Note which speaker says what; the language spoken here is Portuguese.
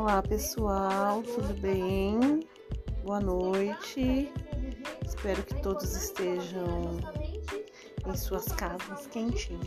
Speaker 1: Olá pessoal, tudo bem? Boa noite. Espero que todos estejam em suas casas quentinhas.